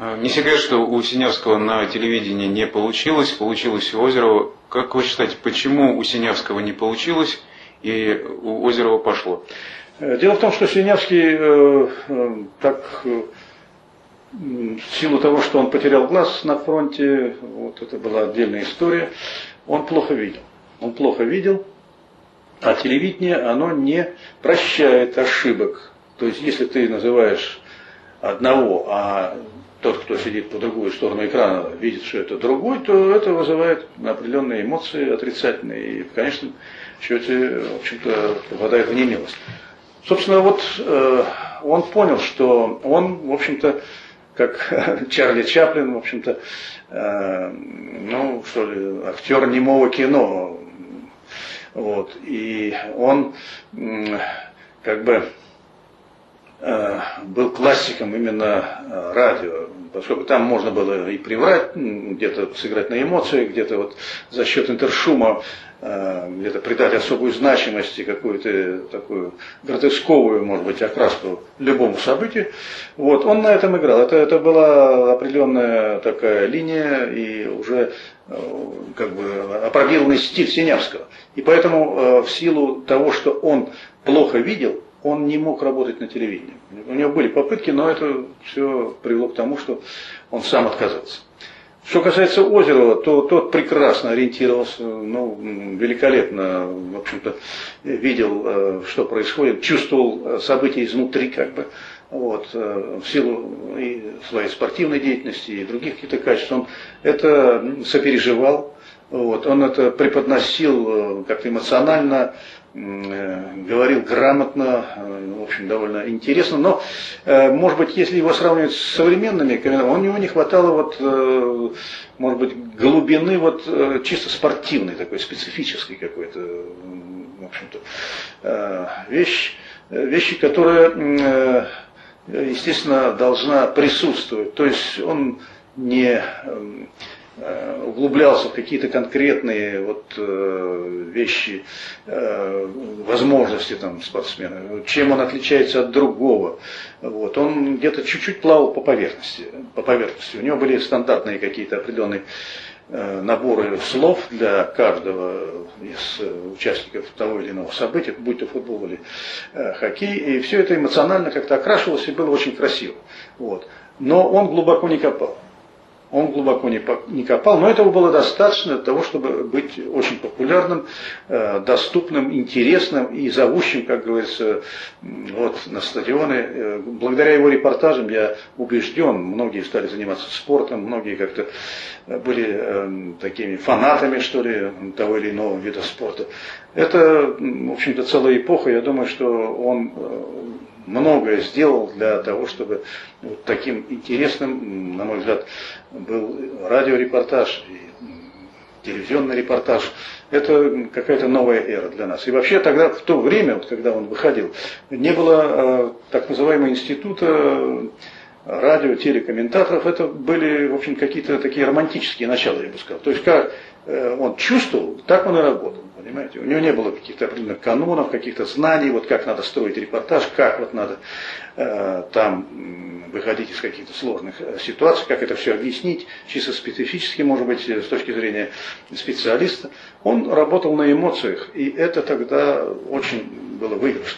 А, не секрет, что у Синявского на телевидении не получилось, получилось у Озерова. Как вы считаете, почему у Синявского не получилось и у Озерова пошло? Э, дело в том, что Синявский э, э, так э, в силу того, что он потерял глаз на фронте, вот это была отдельная история, он плохо видел. Он плохо видел, а телевидение, оно не прощает ошибок. То есть, если ты называешь одного, а тот, кто сидит по другую сторону экрана, видит, что это другой, то это вызывает определенные эмоции отрицательные. И в конечном счете, в общем-то, попадает в немилость. Собственно, вот э, он понял, что он, в общем-то, как Чарли Чаплин, в общем-то, э, ну, что ли, актер немого кино. Вот. И он э, как бы Э, был классиком именно э, радио, поскольку там можно было и приврать, где-то сыграть на эмоции, где-то вот за счет интершума э, где-то придать особую значимость и какую-то такую гротесковую, может быть, окраску любому событию. Вот, он на этом играл. Это, это была определенная такая линия и уже как бы опробированный стиль Синявского. И поэтому в силу того, что он плохо видел, он не мог работать на телевидении. У него были попытки, но это все привело к тому, что он сам отказался. Что касается Озерова, то тот прекрасно ориентировался, ну, великолепно, в общем-то, видел, э, что происходит, чувствовал э, события изнутри, как бы, вот, э, в силу и своей спортивной деятельности и других каких-то качеств. Он это сопереживал, вот, он это преподносил как-то эмоционально, Э, говорил грамотно, э, в общем, довольно интересно, но, э, может быть, если его сравнивать с современными комментаторами, у него не хватало вот, может быть, глубины вот чисто спортивной, такой специфической какой-то, в общем-то, вещь, вещи, которая, естественно, должна присутствовать. То есть он не Э, углублялся в какие-то конкретные вот, э, вещи, э, возможности там, спортсмена, чем он отличается от другого. Вот. Он где-то чуть-чуть плавал по поверхности, по поверхности. У него были стандартные какие-то определенные наборы слов для каждого из участников того или иного события, будь то футбол или хоккей, и все это эмоционально как-то окрашивалось и было очень красиво. Вот. Но он глубоко не копал он глубоко не копал, но этого было достаточно для того, чтобы быть очень популярным, э, доступным, интересным и зовущим, как говорится, вот, на стадионы. Э, благодаря его репортажам я убежден, многие стали заниматься спортом, многие как-то были э, такими фанатами, что ли, того или иного вида спорта. Это, в общем-то, целая эпоха. Я думаю, что он многое сделал для того, чтобы вот таким интересным, на мой взгляд, был радиорепортаж и телевизионный репортаж. Это какая-то новая эра для нас. И вообще тогда, в то время, вот, когда он выходил, не было э, так называемого института радио, телекомментаторов. Это были, в общем, какие-то такие романтические начала, я бы сказал. То есть, как э, он чувствовал, так он и работал. Понимаете? У него не было каких-то определенных канонов, каких-то знаний, вот как надо строить репортаж, как вот надо э, там выходить из каких-то сложных э, ситуаций, как это все объяснить, чисто специфически, может быть, с точки зрения специалиста. Он работал на эмоциях, и это тогда очень было выигрышно.